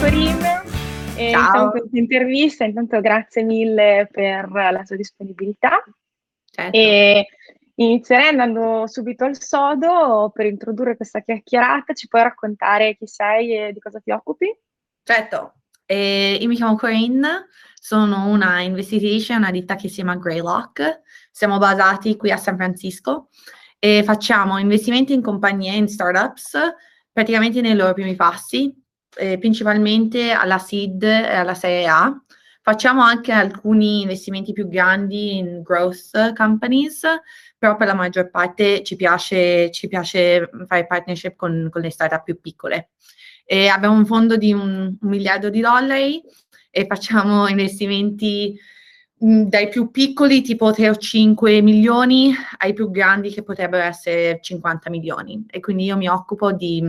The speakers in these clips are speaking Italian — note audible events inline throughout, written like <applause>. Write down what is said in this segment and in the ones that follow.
Corinne. E Ciao. questa intervista, intanto grazie mille per la tua disponibilità. Certo. E inizierei andando subito al sodo per introdurre questa chiacchierata. Ci puoi raccontare chi sei e di cosa ti occupi? Certo, eh, io mi chiamo Corinne, sono una investitrice, una ditta che si chiama Greylock. Siamo basati qui a San Francisco e facciamo investimenti in compagnie, in startups, praticamente nei loro primi passi, eh, principalmente alla seed e alla serie A. Facciamo anche alcuni investimenti più grandi in growth companies, però per la maggior parte ci piace, ci piace fare partnership con, con le startup più piccole. E abbiamo un fondo di un, un miliardo di dollari e facciamo <laughs> investimenti mm, dai più piccoli tipo 3 o 5 milioni ai più grandi che potrebbero essere 50 milioni e quindi io mi occupo di,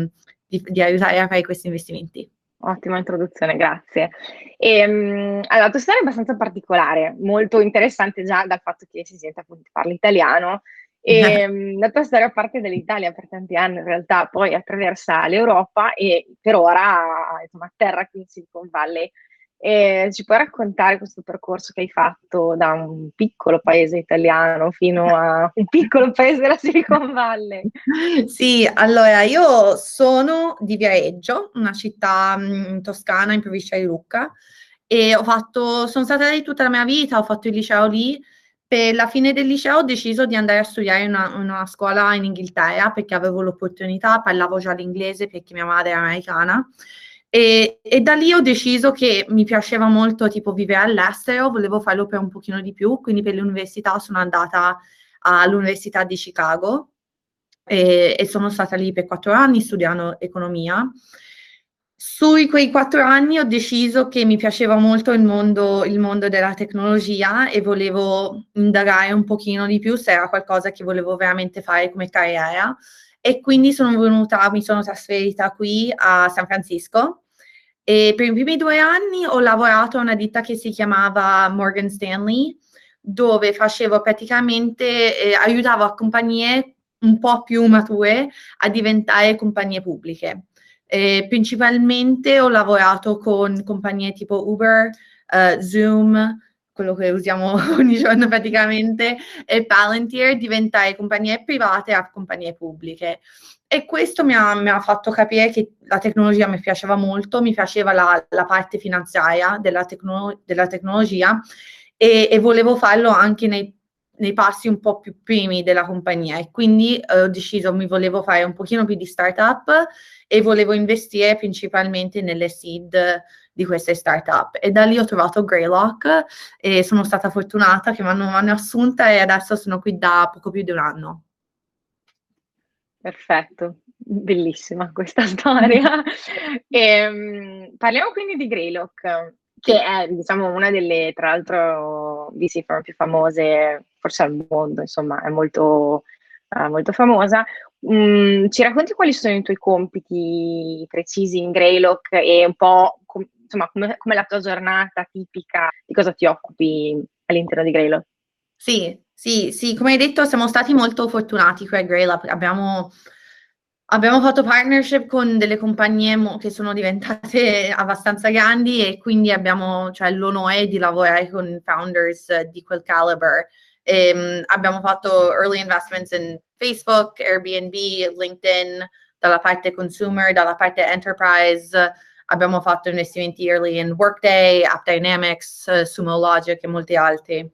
di, di aiutare a fare questi investimenti. Ottima introduzione, grazie. E, um, allora, la tua storia è abbastanza particolare, molto interessante già dal fatto che si sente appunto parla italiano <laughs> e um, la tua storia parte dall'Italia per tanti anni in realtà, poi attraversa l'Europa e per ora insomma atterra qui in Silicon Valley. E ci puoi raccontare questo percorso che hai fatto da un piccolo paese italiano fino a <laughs> un piccolo paese della Silicon Valley? Sì, allora io sono di Viareggio, una città in Toscana, in provincia di Lucca, e ho fatto, sono stata lì tutta la mia vita, ho fatto il liceo lì. Per la fine del liceo ho deciso di andare a studiare in una, una scuola in Inghilterra perché avevo l'opportunità, parlavo già l'inglese perché mia madre è americana e, e, da lì ho deciso che mi piaceva molto tipo vivere all'estero, volevo farlo per un pochino di più, quindi per l'università sono andata all'Università di Chicago e, e sono stata lì per quattro anni studiando economia. Su quei quattro anni ho deciso che mi piaceva molto il mondo, il mondo della tecnologia e volevo indagare un pochino di più se era qualcosa che volevo veramente fare come carriera e quindi sono venuta, mi sono trasferita qui a San Francisco e per i primi due anni ho lavorato a una ditta che si chiamava Morgan Stanley, dove facevo praticamente, eh, aiutavo a compagnie un po' più mature a diventare compagnie pubbliche. Eh, principalmente ho lavorato con compagnie tipo Uber, uh, Zoom, quello che usiamo <laughs> ogni giorno praticamente, e Palantir, diventare compagnie private a compagnie pubbliche. E questo mi ha, mi ha, fatto capire che la tecnologia mi piaceva molto, mi piaceva la, la parte finanziaria della, tecno, della tecnologia e, e, volevo farlo anche nei, nei, passi un po' più primi della compagnia e quindi eh, ho deciso, mi volevo fare un pochino più di startup e volevo investire principalmente nelle seed di queste startup e da lì ho trovato Greylock e sono stata fortunata che mi hanno assunta e adesso sono qui da poco più di un anno. Perfetto, bellissima questa <laughs> storia. e, ehm, parliamo quindi di Greylock, che è diciamo una delle, tra l'altro, VC firm più famose, forse al mondo, insomma, è molto, uh, molto famosa. Mm, ci racconti quali sono i tuoi compiti precisi in Greylock e un po' com- insomma, come, come la tua giornata tipica, di cosa ti occupi all'interno di Greylock? Sì, sì, sì, come hai detto siamo stati molto fortunati qui a Graylab, abbiamo, abbiamo fatto partnership con delle compagnie mo- che sono diventate <laughs> abbastanza grandi e quindi abbiamo cioè, l'onore di lavorare con founders di quel caliber. E, um, abbiamo fatto early investments in Facebook, Airbnb, LinkedIn, dalla parte consumer, dalla parte enterprise, abbiamo fatto investimenti early in Workday, AppDynamics, Sumo Logic e molti altri.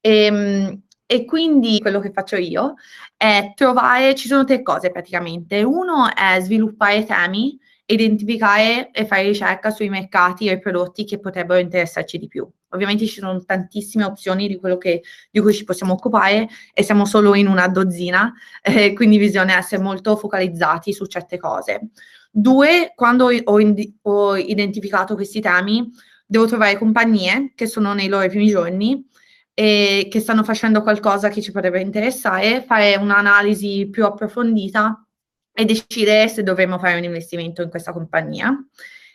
E, ehm, e quindi quello che faccio io è trovare, ci sono tre cose praticamente. Uno è sviluppare temi, identificare e fare ricerca sui mercati e prodotti che potrebbero interessarci di più. Ovviamente ci sono tantissime opzioni di che, di cui ci possiamo occupare e siamo solo in una dozzina, eh, quindi bisogna essere molto focalizzati su certe cose. Due, quando ho, ho identificato questi temi, devo trovare compagnie che sono nei loro primi giorni e che stanno facendo qualcosa che ci potrebbe interessare, fare un'analisi più approfondita e decidere se dovremmo fare un investimento in questa compagnia.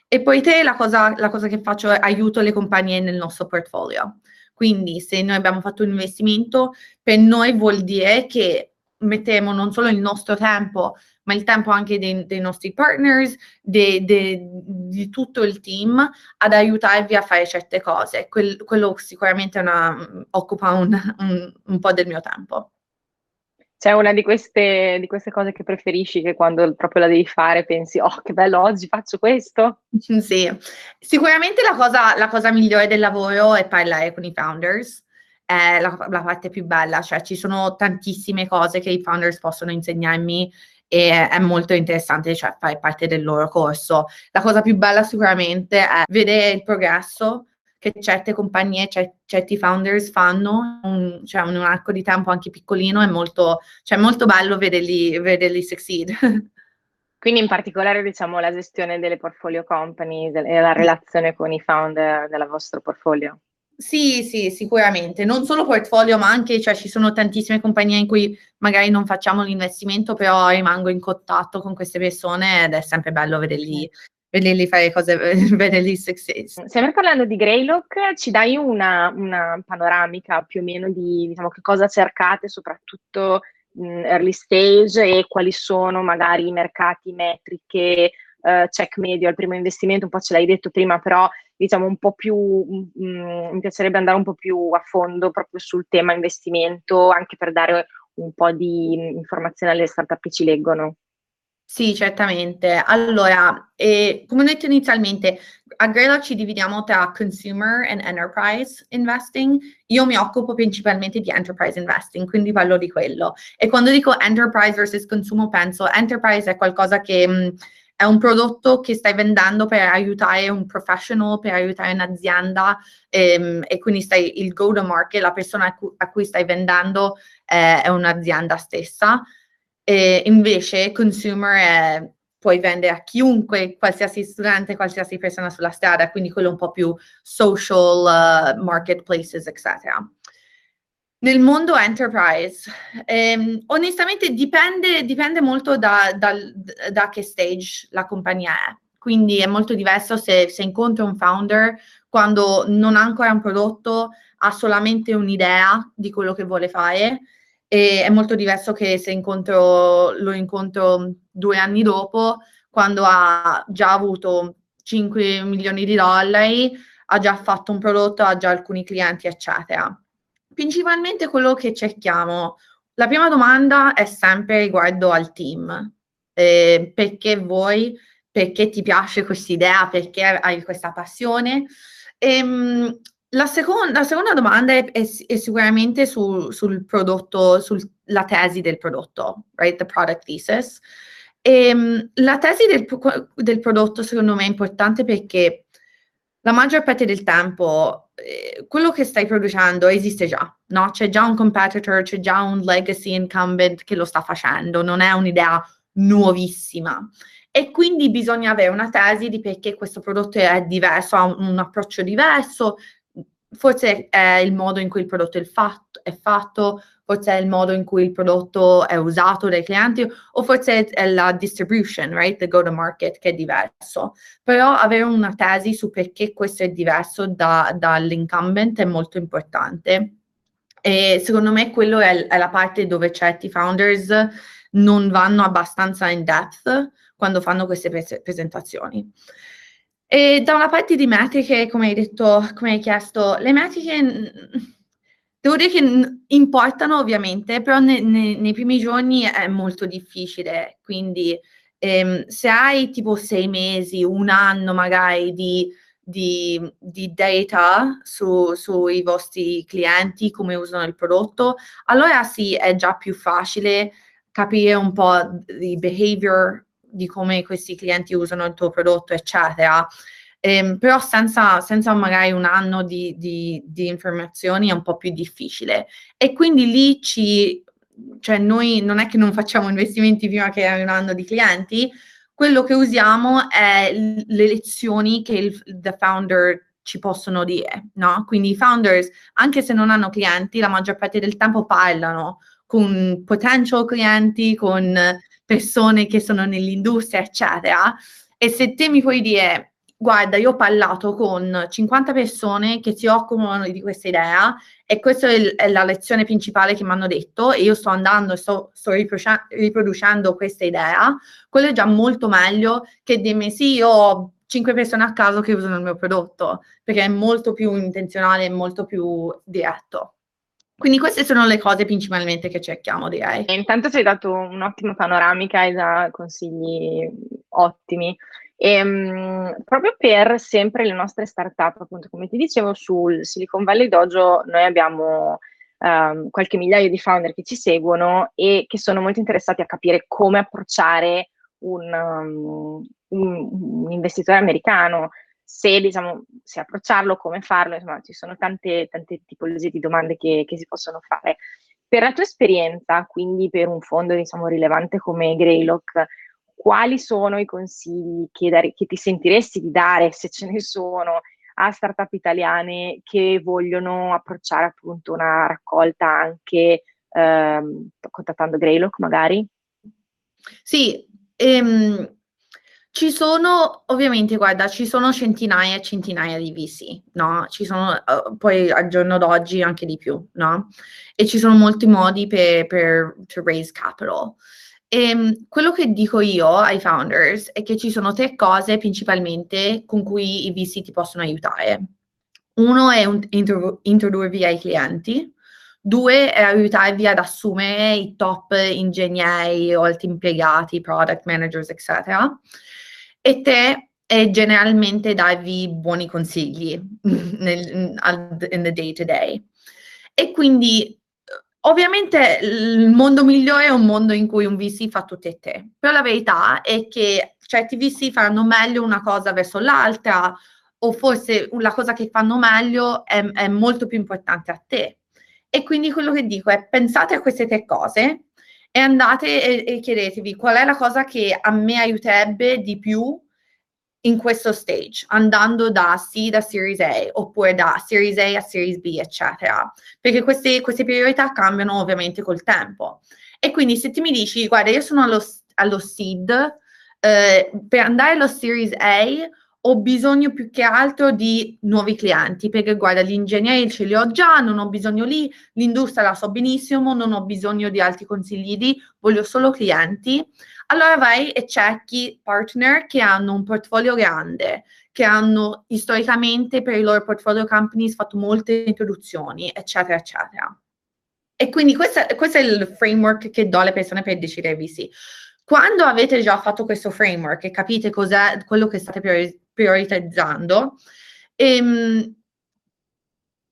E poi te la cosa, la cosa che faccio è aiuto le compagnie nel nostro portfolio. Quindi se noi abbiamo fatto un investimento, per noi vuol dire che metteremo non solo il nostro tempo, ma il tempo anche dei, dei nostri partners, de, de, di tutto il team ad aiutarvi a fare certe cose. Quel, quello sicuramente una, occupa un, un, un po' del mio tempo. C'è una di queste, di queste, cose che preferisci che quando proprio la devi fare pensi, oh che bello, oggi faccio questo? Sì, sicuramente la cosa, la cosa migliore del lavoro è parlare con i founders, è la, la, parte più bella, cioè ci sono tantissime cose che i founders possono insegnarmi e è molto interessante cioè, fare parte del loro corso. La cosa più bella sicuramente è vedere il progresso che certe compagnie, certi founders fanno, un, cioè un, arco di tempo anche piccolino, è molto, cioè molto bello vederli, vederli succeed. <laughs> Quindi in particolare diciamo la gestione delle portfolio company e la relazione con i founder del vostro portfolio. Sì, sì, sicuramente. Non solo portfolio, ma anche, cioè, ci sono tantissime compagnie in cui magari non facciamo l'investimento, però rimango in contatto con queste persone ed è sempre bello vederli, vederli fare cose, <laughs> vederli success. Sempre parlando di Greylock, ci dai una, una panoramica più o meno di diciamo, che cosa cercate, soprattutto in early stage e quali sono magari i mercati, metriche, uh, check medio al primo investimento, un po' ce l'hai detto prima, però diciamo un po' più, mh, mm, mi piacerebbe andare un po' più a fondo proprio sul tema investimento, anche per dare un po' di informazioni alle startup che ci leggono. Sì, certamente. Allora, eh, come ho detto inizialmente, a Greylock ci dividiamo tra consumer and enterprise investing. Io mi occupo principalmente di enterprise investing, quindi parlo di quello. E quando dico enterprise versus consumo, penso enterprise è qualcosa che mh, mm, è un prodotto che stai vendendo per aiutare un professional, per aiutare un'azienda ehm, e quindi stai, il go to market, la persona a cui, a cui stai vendendo eh, è un'azienda stessa. E invece consumer è, puoi vendere a chiunque, qualsiasi studente, qualsiasi persona sulla strada, quindi quello un po' più social, uh, marketplaces, eccetera. Nel mondo enterprise, ehm, onestamente dipende, dipende molto da, da, da, che stage la compagnia è. Quindi è molto diverso se, se incontro un founder quando non ha ancora un prodotto, ha solamente un'idea di quello che vuole fare. E è molto diverso che se incontro, lo incontro due anni dopo, quando ha già avuto 5 milioni di dollari, ha già fatto un prodotto, ha già alcuni clienti, eccetera principalmente quello che cerchiamo. La prima domanda è sempre riguardo al team. Eh, perché vuoi? Perché ti piace questa idea? Perché hai questa passione? E, ehm, la, seconda, la, seconda, domanda è, è, è sicuramente su, sul prodotto, sulla tesi del prodotto, right? The product thesis. E, ehm, la tesi del, del prodotto secondo me è importante perché la maggior parte del tempo eh, quello che stai producendo esiste già, no? C'è già un competitor, c'è già un legacy incumbent che lo sta facendo, non è un'idea nuovissima. E quindi bisogna avere una tesi di perché questo prodotto è diverso, ha un, un approccio diverso, forse è il modo in cui il prodotto è fatto, è fatto forse è il modo in cui il prodotto è usato dai clienti o forse è la distribution, right? The go to market che è diverso. Però avere una tesi su perché questo è diverso da, dall'incumbent è molto importante. E secondo me quello è, è la parte dove certi founders non vanno abbastanza in depth quando fanno queste pres- presentazioni. E da una parte di metriche, come hai detto, come hai chiesto, le metriche Devo dire che importano ovviamente, però ne, ne, nei primi giorni è molto difficile, quindi ehm, se hai tipo sei mesi, un anno magari di, di, di data su, sui vostri clienti, come usano il prodotto, allora sì, è già più facile capire un po' di behavior di come questi clienti usano il tuo prodotto, eccetera. Ehm, però senza, senza, magari un anno di, di, di, informazioni è un po' più difficile. E quindi lì ci, cioè noi non è che non facciamo investimenti prima che hai un anno di clienti, quello che usiamo è le lezioni che il the founder ci possono dire, no? Quindi i founders, anche se non hanno clienti, la maggior parte del tempo parlano con potential clienti, con persone che sono nell'industria, eccetera. E se te mi puoi dire guarda, io ho parlato con 50 persone che si occupano di questa idea e questa è, è, la lezione principale che mi hanno detto e io sto andando e sto, sto riproducendo questa idea, quello è già molto meglio che dirmi sì, io ho 5 persone a caso che usano il mio prodotto, perché è molto più intenzionale e molto più diretto. Quindi queste sono le cose principalmente che cerchiamo, direi. E intanto ci hai dato un'ottima panoramica e già consigli ottimi. E, um, proprio per sempre le nostre startup, appunto, come ti dicevo, sul Silicon Valley Dojo noi abbiamo um, qualche migliaio di founder che ci seguono e che sono molto interessati a capire come approcciare un, um, un investitore americano, se, diciamo, se approcciarlo, come farlo, insomma, ci sono tante, tante tipologie di domande che, che si possono fare. Per la tua esperienza, quindi per un fondo diciamo, rilevante come Greylock, quali sono i consigli che, dare, che ti sentiresti di dare, se ce ne sono, a startup italiane che vogliono approcciare appunto una raccolta anche ehm, contattando Greylock magari? Sì, ehm, ci sono, ovviamente, guarda, ci sono centinaia e centinaia di VC, no? Ci sono uh, poi al giorno d'oggi anche di più, no? E ci sono molti modi per, per raise capital. E ehm, quello che dico io ai founders è che ci sono tre cose principalmente con cui i VC ti possono aiutare. Uno è un, intro, introdurvi ai clienti, due è aiutarvi ad assumere i top ingegneri o altri impiegati, product managers, eccetera. E tre è generalmente darvi buoni consigli <laughs> nel, the day to day. E quindi Ovviamente il mondo migliore è un mondo in cui un VC fa tutte e tre, però la verità è che certi VC faranno meglio una cosa verso l'altra o forse la cosa che fanno meglio è, è molto più importante a te. E quindi quello che dico è pensate a queste tre cose e andate e, e chiedetevi qual è la cosa che a me aiuterebbe di più in questo stage, andando da C da Series A oppure da Series A a Series B, eccetera, perché queste, queste priorità cambiano ovviamente col tempo. E quindi se ti mi dici, guarda, io sono allo, allo seed, eh, per andare allo Series A ho bisogno più che altro di nuovi clienti, perché guarda, gli ingegneri ce li ho già, non ho bisogno lì, l'industria la so benissimo, non ho bisogno di altri consigli voglio solo clienti allora vai e cerchi partner che hanno un portfolio grande, che hanno storicamente per i loro portfolio companies fatto molte introduzioni, eccetera, eccetera. E quindi questo, questo è il framework che do alle persone per decidere VC. Quando avete già fatto questo framework e capite cos'è quello che state priori- prioritizzando, ehm,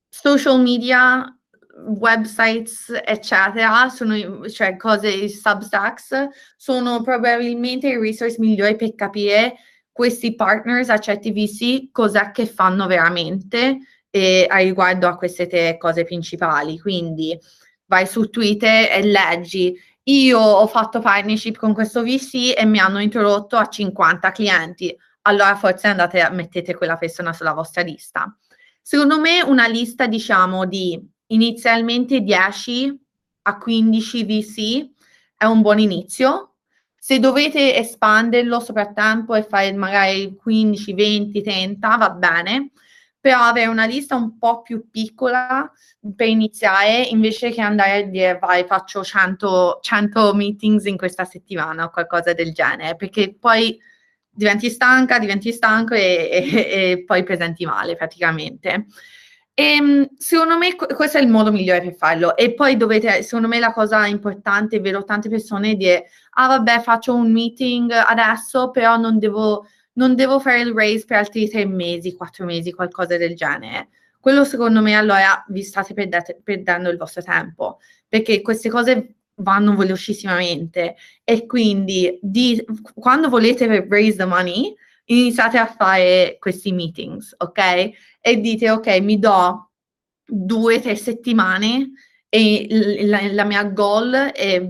social media websites, eccetera, sono, cioè cose, substacks, sono probabilmente i resource migliori per capire questi partners a certi VC cos'è che fanno veramente e a riguardo a queste tre cose principali. Quindi vai su Twitter e leggi. Io ho fatto partnership con questo VC e mi hanno introdotto a 50 clienti. Allora forse andate a mettete quella persona sulla vostra lista. Secondo me una lista, diciamo, di inizialmente 10 a 15 VC è un buon inizio. Se dovete espanderlo soprattutto e fare magari 15, 20, 30, va bene, però avere una lista un po' più piccola per iniziare invece che andare a dire vai faccio 100, 100 meetings in questa settimana o qualcosa del genere, perché poi diventi stanca, diventi stanco e, e, e poi presenti male praticamente. E ehm, secondo me questo è il modo migliore per farlo. E poi dovete, secondo me la cosa importante, vedo tante persone dire, ah vabbè faccio un meeting adesso, però non devo, non devo fare il raise per altri tre mesi, quattro mesi, qualcosa del genere. Quello secondo me allora vi state perdete, perdendo il vostro tempo, perché queste cose vanno velocissimamente e quindi di, quando volete raise the money, iniziate a fare questi meetings, ok? E dite, ok, mi do due o tre settimane e la, la, mia goal è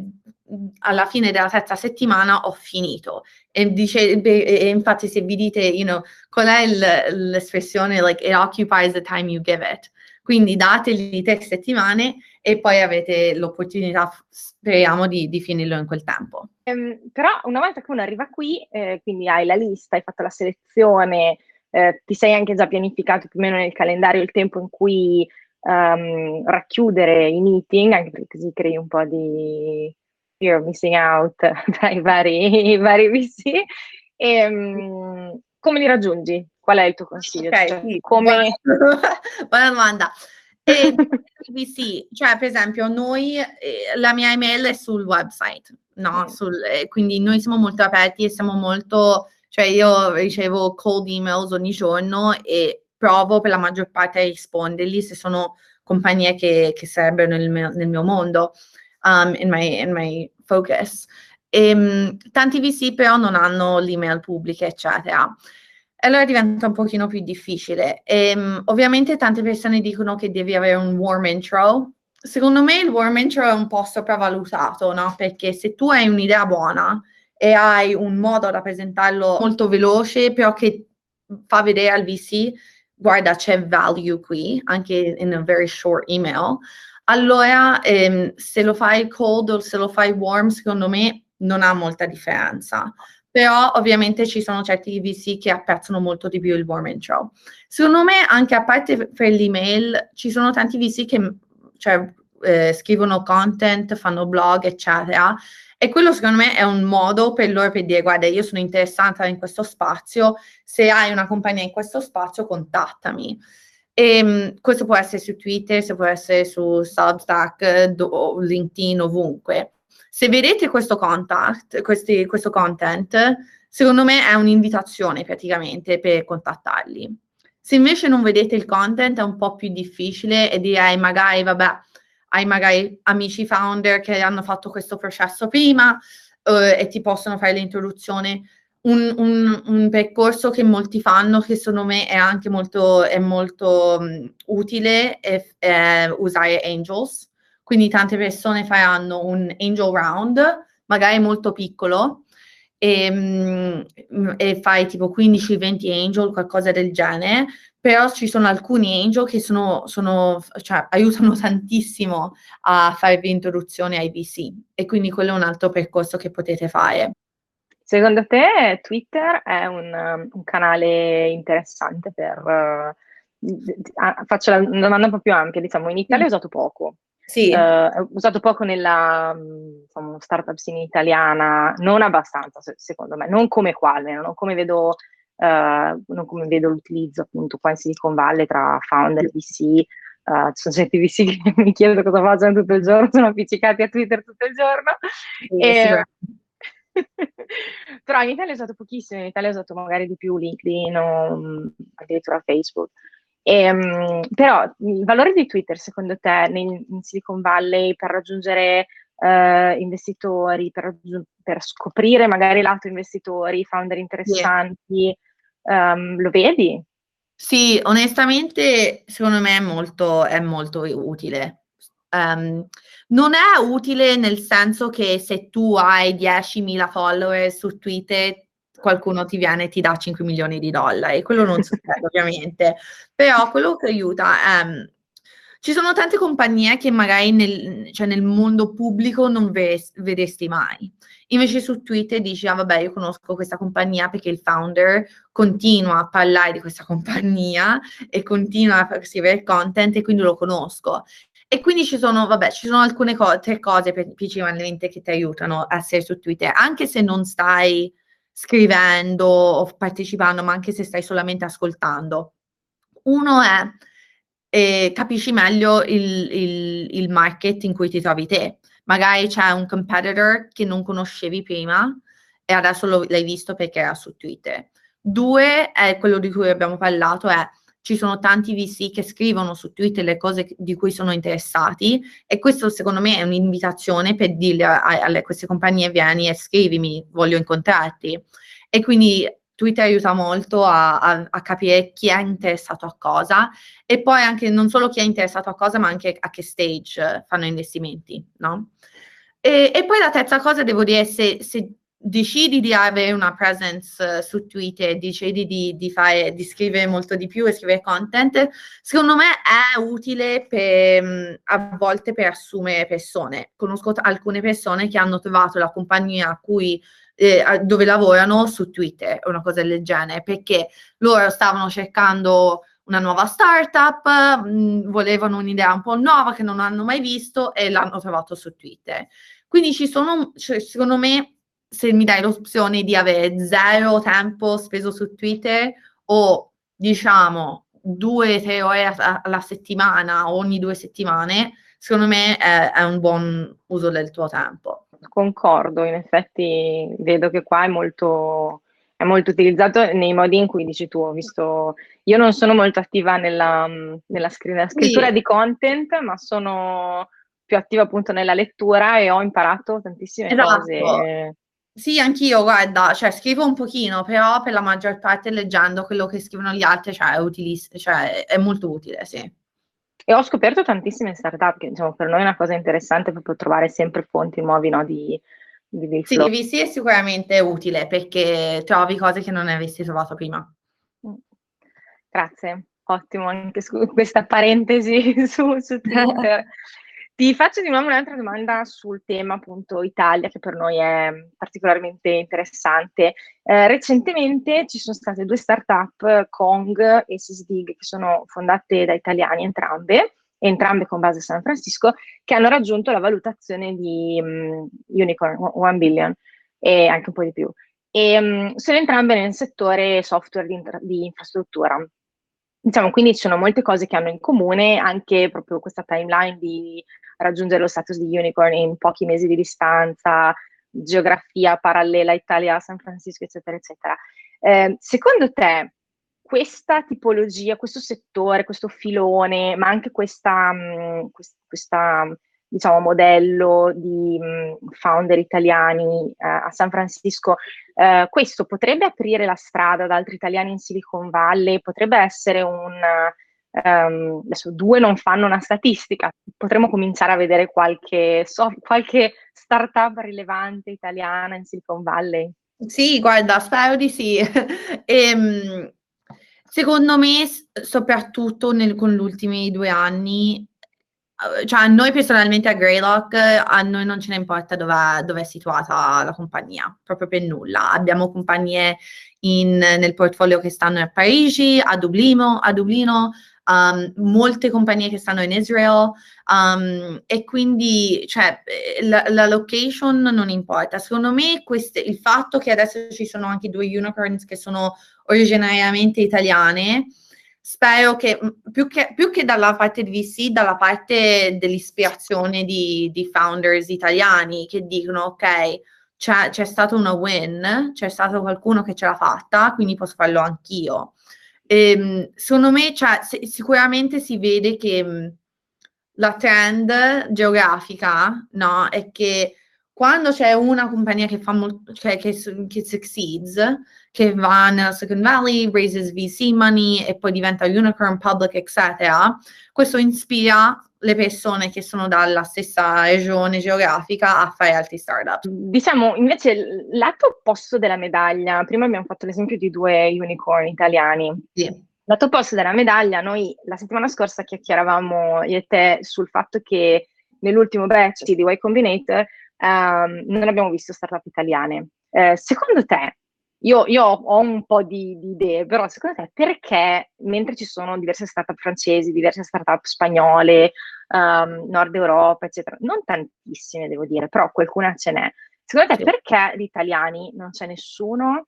alla fine della terza settimana ho finito. E, dice, e infatti se vi dite, you know, qual è l'espressione, like, it occupies the time you give it. Quindi dategli tre settimane e poi avete l'opportunità, speriamo, di, di finirlo in quel tempo. Um, però una volta che uno arriva qui, eh, quindi hai la lista, hai fatto la selezione, eh, ti sei anche già pianificato più o meno nel calendario il tempo in cui um, racchiudere i meeting, anche perché così crei un po' di fear of missing out <laughs> tra i vari, i vari VC. E, um, come li raggiungi? Qual è il tuo consiglio? Okay, cioè, sì, come... buona <laughs> domanda. <laughs> Sì, cioè per esempio noi, eh, la mia email è sul website, no? Sul, eh, quindi noi siamo molto aperti e siamo molto, cioè io ricevo cold emails ogni giorno e provo per la maggior parte a risponderli se sono compagnie che, che sarebbero nel mio, nel mio mondo, um, in, my, in my focus. E, um, tanti VC però non hanno l'email pubblica, eccetera allora diventa un pochino più difficile. E, um, ovviamente tante persone dicono che devi avere un warm intro. Secondo me il warm intro è un po' sopravvalutato, no? Perché se tu hai un'idea buona e hai un modo da presentarlo molto veloce, però che fa vedere al VC, guarda, c'è value qui, anche in a very short email, allora ehm, se lo fai cold o se lo fai warm, secondo me non ha molta differenza però ovviamente ci sono certi VC che apprezzano molto di più il warm intro. Secondo me, anche a parte per l'email, ci sono tanti VC che cioè, eh, scrivono content, fanno blog, eccetera. E quello secondo me è un modo per loro per dire guarda io sono interessata in questo spazio, se hai una compagnia in questo spazio contattami. E, um, questo può essere su Twitter, può essere su Substack, do, LinkedIn, ovunque. Se vedete questo contact, questi, questo content, secondo me è un'invitazione praticamente per contattarli. Se invece non vedete il content è un po' più difficile e direi magari, vabbè, hai magari amici founder che hanno fatto questo processo prima eh, e ti possono fare l'introduzione. Un, un, un, percorso che molti fanno, che secondo me è anche molto, è molto um, utile, è, è usare Angels quindi tante persone faranno un angel round, magari molto piccolo, e, mm, e fai tipo 15-20 angel, qualcosa del genere, però ci sono alcuni angel che sono, sono, cioè, aiutano <laughs> tantissimo a fare l'introduzione ai VC e quindi quello è un altro percorso che potete fare. Secondo te Twitter è un, un canale interessante per... Uh, faccio la domanda un po' più ampia, diciamo, in Italia ho usato poco, sì. Uh, usato poco nella insomma, startup scene italiana, non abbastanza secondo me, non come quale, non come vedo, uh, non come vedo l'utilizzo appunto qua in Silicon Valley tra founder, VC, uh, ci sono certi VC che <laughs> mi chiedono cosa facciano tutto il giorno, sono appiccicati a Twitter tutto il giorno. Sì, e, <laughs> Però in Italia ho usato pochissimo, in Italia ho usato magari di più LinkedIn o addirittura Facebook. E, um, però il valore di Twitter, secondo te, in, in Silicon Valley per raggiungere uh, investitori, per, per, scoprire magari lato investitori, founder interessanti, yeah. um, lo vedi? Sì, onestamente, secondo me è molto, è molto utile. Um, non è utile nel senso che se tu hai 10.000 follower su Twitter qualcuno ti viene e ti dà 5 milioni di dollari, quello non succede <laughs> ovviamente, però quello che aiuta è... Um, ci sono tante compagnie che magari nel, cioè nel mondo pubblico non ves- vedresti mai. Invece su Twitter dici, ah vabbè, io conosco questa compagnia perché il founder continua a parlare di questa compagnia e continua a scrivere content e quindi lo conosco. E quindi ci sono, vabbè, ci sono alcune co- tre cose principalmente che ti aiutano a essere su Twitter, anche se non stai scrivendo o partecipando, ma anche se stai solamente ascoltando. Uno è eh, capisci meglio il, il, il market in cui ti trovi te. Magari c'è un competitor che non conoscevi prima e adesso lo, l'hai visto perché era su Twitter. Due è quello di cui abbiamo parlato, è ci sono tanti VC che scrivono su Twitter le cose di cui sono interessati e questo secondo me è un'invitazione per dire a, a, a queste compagnie vieni e scrivimi, voglio incontrarti. E quindi Twitter aiuta molto a, a, a, capire chi è interessato a cosa e poi anche non solo chi è interessato a cosa, ma anche a che stage fanno investimenti, no? E, e poi la terza cosa devo dire, se, se decidi di avere una presence su Twitter, decidi di, di, fare, di scrivere molto di più e scrivere content, secondo me è utile per, a volte per assumere persone. Conosco alcune persone che hanno trovato la compagnia a cui eh, dove lavorano su Twitter, una cosa del genere, perché loro stavano cercando una nuova startup, mh, volevano un'idea un po' nuova che non hanno mai visto e l'hanno trovato su Twitter. Quindi ci sono, cioè, secondo me, se mi dai l'opzione di avere zero tempo speso su Twitter o diciamo due, tre ore alla settimana, ogni due settimane, secondo me è, è un buon uso del tuo tempo. Concordo, in effetti vedo che qua è molto, è molto utilizzato nei modi in cui dici tu, ho visto, io non sono molto attiva nella, nella, scrittura sì. di content, ma sono più attiva appunto nella lettura e ho imparato tantissime esatto. cose. Sì, anch'io, guarda, cioè scrivo un pochino, però per la maggior parte leggendo quello che scrivono gli altri, cioè è, utilis- cioè, è molto utile, sì. E ho scoperto tantissime startup, che diciamo, per noi è una cosa interessante proprio trovare sempre fonti nuove no, di, di, di Sì, VC è sicuramente utile perché trovi cose che non avresti trovato prima. Mm. Grazie, ottimo anche su questa parentesi <laughs> su, su Twitter. <laughs> Ti faccio di nuovo un'altra domanda sul tema appunto Italia, che per noi è particolarmente interessante. Eh, recentemente ci sono state due startup, Kong e SysDig, che sono fondate da italiani entrambe, entrambe con base a San Francisco, che hanno raggiunto la valutazione di um, Unicorn, 1 billion, e anche un po' di più. E um, sono entrambe nel settore software di, di infrastruttura. Diciamo, quindi ci sono molte cose che hanno in comune, anche proprio questa timeline di raggiungere lo status di unicorn in pochi mesi di distanza, geografia parallela Italia, San Francisco, eccetera, eccetera. Eh, secondo te questa tipologia, questo settore, questo filone, ma anche questa, mh, questa diciamo, modello di mh, founder italiani eh, a San Francisco, eh, questo potrebbe aprire la strada ad altri italiani in Silicon Valley, potrebbe essere un, um, adesso due non fanno una statistica, potremmo cominciare a vedere qualche, so, qualche startup rilevante italiana in Silicon Valley? Sì, guarda, spero di sì. e, <laughs> ehm, secondo me, soprattutto nel, con gli ultimi due anni, eh, cioè a noi personalmente a Greylock, a noi non ce ne importa dove, è situata la compagnia, proprio per nulla. Abbiamo compagnie in, nel portfolio che stanno a Parigi, a Dublino, a Dublino um, molte compagnie che stanno in Israel um, e quindi cioè, la, la, location non importa. Secondo me queste, il fatto che adesso ci sono anche due unicorns che sono originariamente italiane, spero che più, che più che, dalla parte di VC, dalla parte dell'ispirazione di, di founders italiani che dicono ok, c'è, c'è stato una win, c'è stato qualcuno che ce l'ha fatta, quindi posso farlo anch'io. Ehm, secondo me, cioè, se, sicuramente si vede che mh, la trend geografica, no, è che quando c'è una compagnia che fa molto, cioè che, che succeeds, che va nella Silicon Valley, raises VC money e poi diventa unicorn public, eccetera, questo ispira le persone che sono dalla stessa regione geografica a fare altri startup. Diciamo invece lato opposto della medaglia, prima abbiamo fatto l'esempio di due unicorn italiani. Sì. Lato opposto della medaglia, noi la settimana scorsa chiacchieravamo io e te sul fatto che nell'ultimo batch di Y Combinator um, non abbiamo visto startup italiane. Eh, secondo te io, io, ho un po' di, di, idee, però secondo te perché, mentre ci sono diverse startup francesi, diverse startup spagnole, um, Nord Europa, eccetera, non tantissime devo dire, però qualcuna ce n'è. Secondo te perché gli italiani non c'è nessuno?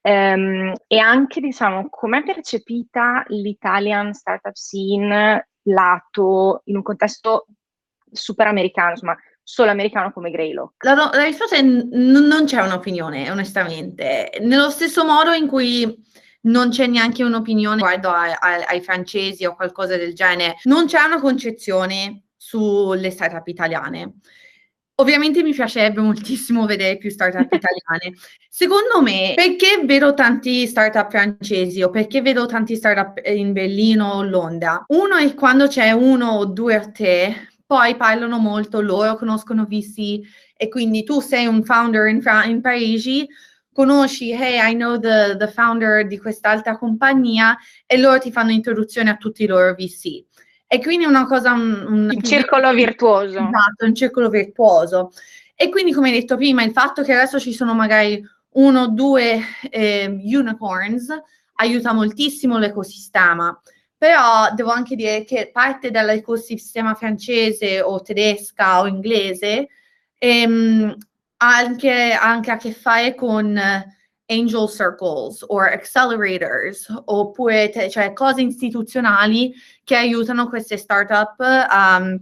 Um, e anche, diciamo, com'è percepita l'Italian startup scene lato in un contesto super americano, insomma, solo americano come Greylock? La, la risposta è n- non c'è un'opinione, onestamente. Nello stesso modo in cui non c'è neanche un'opinione riguardo ai, ai, ai francesi o qualcosa del genere, non c'è una concezione sulle startup italiane. Ovviamente mi piacerebbe moltissimo vedere più startup <laughs> italiane. Secondo me, perché vedo tanti startup francesi o perché vedo tanti startup in Berlino o Londra? Uno è quando c'è uno o due o tre poi parlano molto, loro conoscono VC e quindi tu sei un founder in, in Parigi, conosci, hey, I know the, the founder di quest'altra compagnia e loro ti fanno introduzione a tutti i loro VC. E quindi una cosa... Un, un, un circolo virtuoso. Esatto, un circolo virtuoso. E quindi, come hai detto prima, il fatto che adesso ci sono magari uno o due eh, unicorns aiuta moltissimo l'ecosistema. Però devo anche dire che parte dall'ecosistema francese o tedesca o inglese ehm, anche, anche a che fare con angel circles o accelerators oppure te, cioè cose istituzionali che aiutano queste startup um,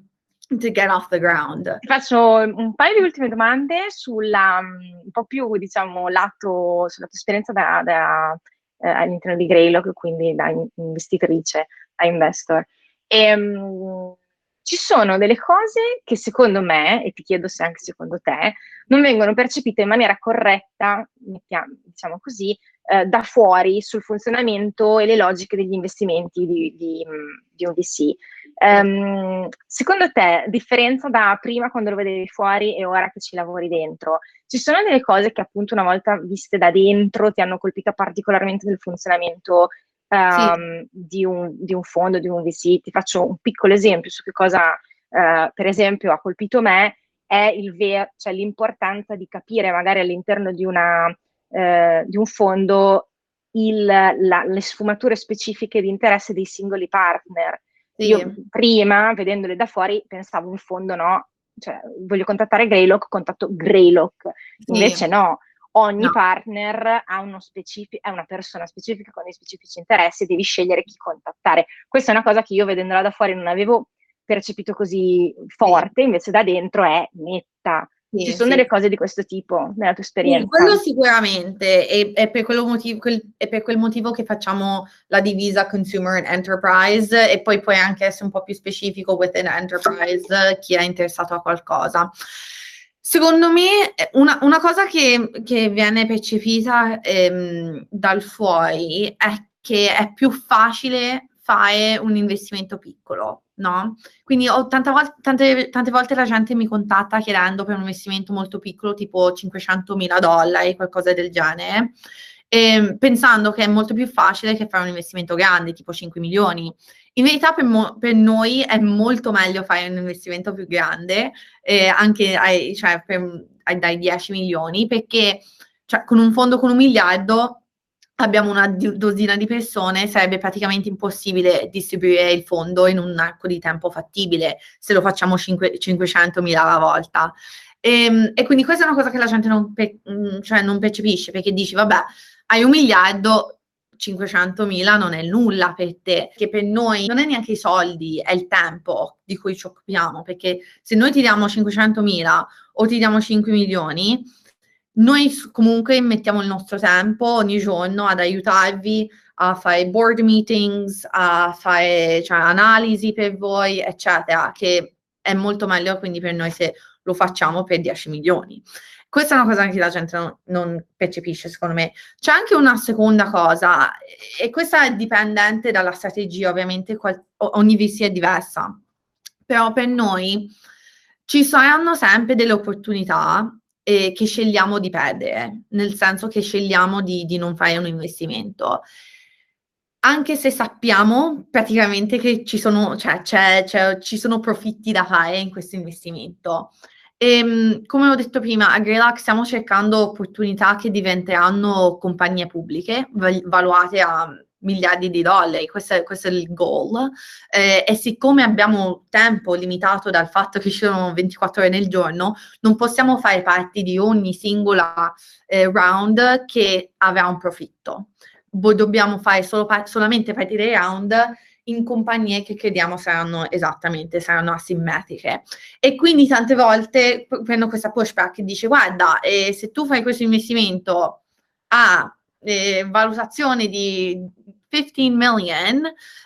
to get off the ground. Ti faccio un paio di ultime domande sulla un po' più diciamo lato sulla tua esperienza da, da eh, all'interno di Greylock, quindi da investitrice a investor. E, um, ci sono delle cose che secondo me, e ti chiedo se anche secondo te, non vengono percepite in maniera corretta, diciamo così, eh, da fuori sul funzionamento e le logiche degli investimenti di, di, di un VC. Um, ehm, secondo te, differenza da prima quando lo vedevi fuori e ora che ci lavori dentro, ci sono delle cose che appunto una volta viste da dentro ti hanno colpito particolarmente del funzionamento um, sì. di, un, di, un, fondo, di un VC. Ti faccio un piccolo esempio su che cosa, uh, per esempio, ha colpito me, è ver- cioè l'importanza di capire magari all'interno di, una, uh, di un fondo il, la, le sfumature specifiche di interesse dei singoli partner. Sì. Io prima, vedendole da fuori, pensavo un fondo no, cioè voglio contattare Greylock, contatto Greylock, invece sì. no, ogni no. partner ha, uno specific- è una persona specifica con dei specifici interessi e devi scegliere chi contattare. Questa è una cosa che io vedendola da fuori non avevo percepito così forte, invece da dentro è netta. Sì, Ci sono sì. delle cose di questo tipo nella tua esperienza? Quello sicuramente, e, è, per motivo, quel, è, per quel motivo che facciamo la divisa consumer and enterprise e poi puoi anche essere un po' più specifico within enterprise chi è interessato a qualcosa. Secondo me una, una cosa che, che, viene percepita ehm, dal fuori è che è più facile fare un investimento piccolo, no? Quindi ho vol- tante, tante, volte la gente mi contatta chiedendo per un investimento molto piccolo, tipo 500 mila dollari, qualcosa del genere, ehm, pensando che è molto più facile che fare un investimento grande, tipo 5 milioni. In verità per, mo- per, noi è molto meglio fare un investimento più grande, eh, anche ai, cioè per, ai, dai 10 milioni, perché cioè, con un fondo con un miliardo abbiamo una dozzina di persone, sarebbe praticamente impossibile distribuire il fondo in un arco di tempo fattibile se lo facciamo 5, 500 mila alla volta. E, ehm, e, quindi questa è una cosa che la gente non, pe- mm, cioè non percepisce perché dici, vabbè, hai un miliardo, 500 mila non è nulla per te, che per noi non è neanche i soldi, è il tempo di cui ci occupiamo, perché se noi ti diamo 500 mila o ti diamo 5 milioni, noi comunque mettiamo il nostro tempo ogni giorno ad aiutarvi a fare board meetings, a fare cioè, analisi per voi, eccetera, che è molto meglio quindi per noi se lo facciamo per 10 milioni. Questa è una cosa che la gente non, non, percepisce, secondo me. C'è anche una seconda cosa, e questa è dipendente dalla strategia, ovviamente qual- ogni VC è diversa, però per noi ci saranno sempre delle opportunità eh, che scegliamo di perdere, nel senso che scegliamo di, di non fare un investimento anche se sappiamo praticamente che ci sono, cioè, c'è, c'è, ci sono profitti da fare in questo investimento. E, ehm, come ho detto prima, a Greylock stiamo cercando opportunità che diventeranno compagnie pubbliche, val- valuate a miliardi di dollari, questo è, questo è il goal. Eh, e siccome abbiamo tempo limitato dal fatto che ci sono 24 ore nel giorno, non possiamo fare parte di ogni singola eh, round che avrà un profitto. Dobbiamo fare solo, solamente partire i round in compagnie che crediamo saranno esattamente, saranno asimmetriche. E quindi tante volte prendo questa pushback che dice guarda, eh, se tu fai questo investimento a eh, valutazione di 15 million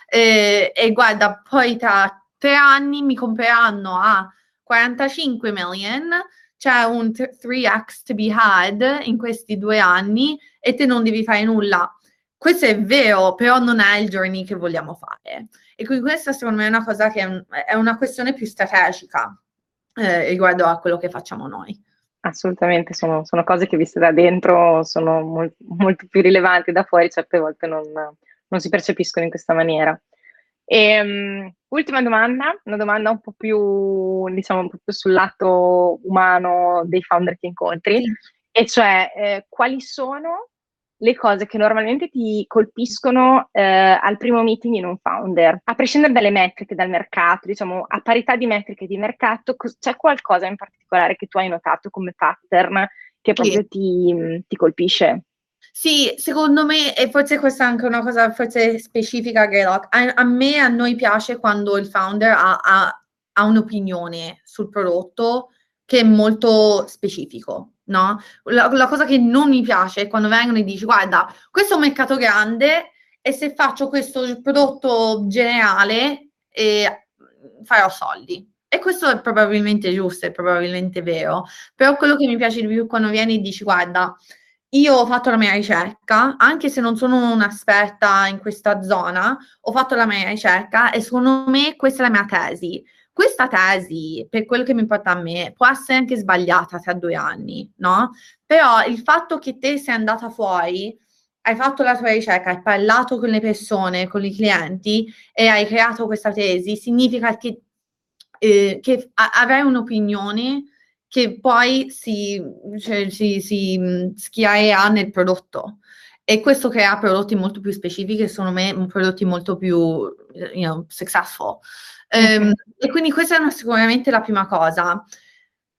eh, e guarda, poi tra tre anni mi compreranno a 45 million, c'è un 3x to be had in questi due anni e te non devi fare nulla questo è vero, però non è il journey che vogliamo fare. E quindi questa secondo me è una cosa che è, un, è una questione più strategica eh, riguardo a quello che facciamo noi. Assolutamente, sono, sono, cose che viste da dentro sono molt, molto più rilevanti da fuori, certe volte non, non si percepiscono in questa maniera. E, um, ultima domanda, una domanda un po' più, diciamo, un po' più sul lato umano dei founder che incontri, sì. e cioè eh, quali sono le cose che normalmente ti colpiscono eh, al primo meeting in un founder, a prescindere dalle metriche, dal mercato, diciamo a parità di metriche di mercato, c'è qualcosa in particolare che tu hai notato come pattern che proprio sì. ti, ti, colpisce? Sì, secondo me, e forse questa è anche una cosa forse specifica a Greylock, a, a me, a noi piace quando il founder ha, ha, ha un'opinione sul prodotto che è molto specifico no? La, la, cosa che non mi piace è quando vengono e dici guarda, questo è un mercato grande e se faccio questo prodotto generale eh, farò soldi. E questo è probabilmente giusto, è probabilmente vero, però quello che mi piace di più quando vieni e dici guarda, io ho fatto la mia ricerca, anche se non sono un'esperta in questa zona, ho fatto la mia ricerca e secondo me questa è la mia tesi questa tesi, per quello che mi importa a me, può essere anche sbagliata tra due anni, no? Però il fatto che te sei andata fuori, hai fatto la tua ricerca, hai parlato con le persone, con i clienti e hai creato questa tesi, significa che, eh, che avrai un'opinione che poi si, cioè, si, si mm, schiarerà nel prodotto. E questo crea prodotti molto più specifici, secondo me, prodotti molto più, you know, successful. Um, e quindi questa è sicuramente la prima cosa.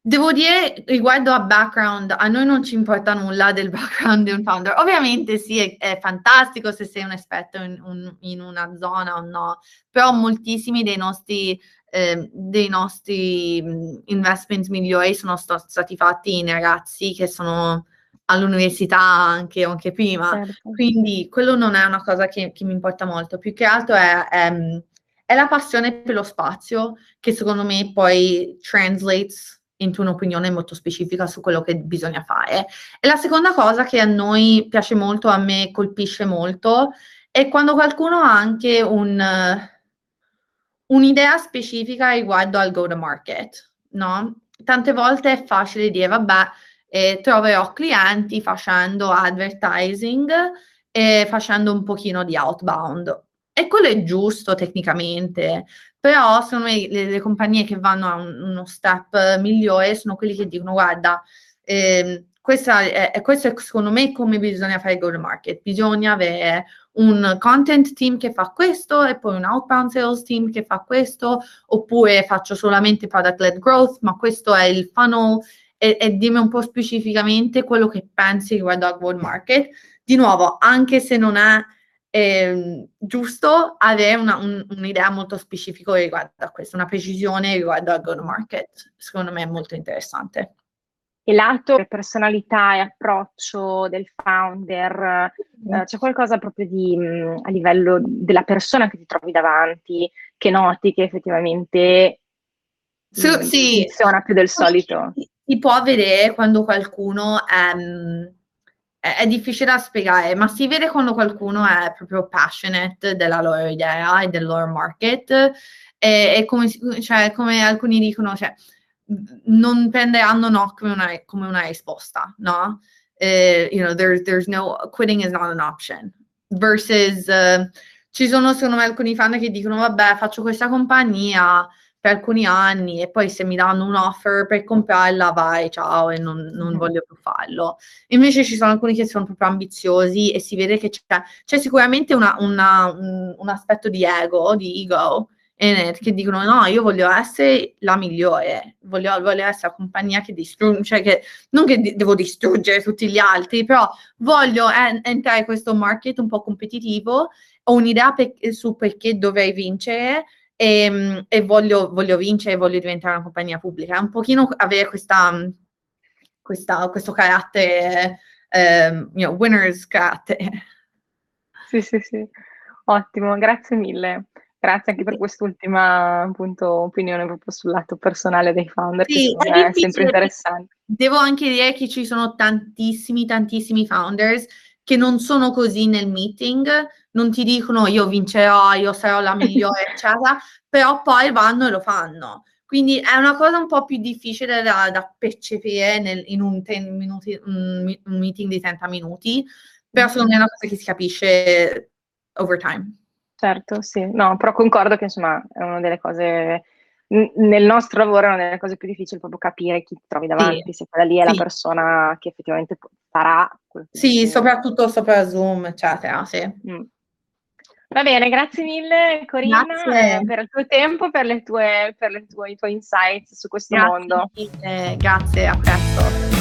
Devo dire, riguardo a background, a noi non ci importa nulla del <laughs> background di un founder. Ovviamente sì, è, è fantastico se sei un esperto in, un, in, una zona o no, però moltissimi dei nostri, eh, dei nostri investment migliori sono st- stati fatti in ragazzi che sono all'università anche, anche prima. Certo. Quindi quello non è una cosa che, che, mi importa molto. Più che altro è, è è la passione per lo spazio che secondo me poi translates into un'opinione molto specifica su quello che bisogna fare. E la seconda cosa che a noi piace molto, a me colpisce molto, è quando qualcuno ha anche un, un'idea specifica riguardo al go-to-market, no? Tante volte è facile dire, vabbè, eh, troverò clienti facendo advertising e facendo un pochino di outbound. E quello è giusto tecnicamente, però secondo me le, le compagnie che vanno a un, uno step migliore sono quelli che dicono guarda, eh, è, questo è secondo me come bisogna fare il go to market, bisogna avere un content team che fa questo e poi un outbound sales team che fa questo, oppure faccio solamente product led growth, ma questo è il funnel e, e dimmi un po' specificamente quello che pensi riguardo al go to market. Di nuovo, anche se non è eh, giusto avere una, un, un'idea molto specifica riguardo a questo, una precisione riguardo al go-to-market. Secondo me è molto interessante. E lato personalità e approccio del founder, mm. eh, c'è qualcosa proprio di, mh, mm, a livello della persona che ti trovi davanti, che noti che effettivamente so, mh, mm, sì. funziona più del solito? Si, si può vedere quando qualcuno è è, è, difficile da spiegare, ma si vede quando qualcuno è proprio passionate della loro idea e del loro market, e, e come, cioè, come, alcuni dicono, cioè, non prenderanno no come una, come una risposta, no? Uh, you know, there, there's no, quitting is not an option. Versus, uh, ci sono secondo me alcuni fan che dicono, vabbè, faccio questa compagnia, per alcuni anni e poi se mi danno un offer per comprarla vai ciao e non, non mm. voglio più farlo invece ci sono alcuni che sono proprio ambiziosi e si vede che c'è, c'è sicuramente una, una, un, un, aspetto di ego di ego che dicono no io voglio essere la migliore voglio, voglio essere la compagnia che distrugge cioè che non che di, devo distruggere tutti gli altri però voglio en- entrare in questo market un po' competitivo ho un'idea per, su perché dovrei vincere e, ehm, e voglio, voglio, vincere, voglio diventare una compagnia pubblica. È un pochino avere questa, questa, questo carattere, eh, you know, winners carattere. Sì, sì, sì. Ottimo, grazie mille. Grazie anche per quest'ultima appunto, opinione proprio sul lato personale dei founder, sì, che è, è sempre interessante. Devo anche dire che ci sono tantissimi, tantissimi founders che non sono così nel meeting, non ti dicono io vincerò, io sarò la migliore, <laughs> eccetera, però poi vanno e lo fanno. Quindi è una cosa un po' più difficile da, da percepire nel, in un, minuti, un, un, meeting di 30 minuti, però secondo me è una cosa che si capisce over time. Certo, sì, no, però concordo che insomma è una delle cose nel nostro lavoro è una delle cose più difficili proprio capire chi ti trovi davanti, sì. se quella lì è sì. la persona che effettivamente farà. Sì, soprattutto sopra Zoom, eccetera, sì. Mm. Va bene, grazie mille Corina grazie. per il tuo tempo, per, le tue, per le tue, i tuoi insights su questo grazie mondo. Mille. Grazie, a presto.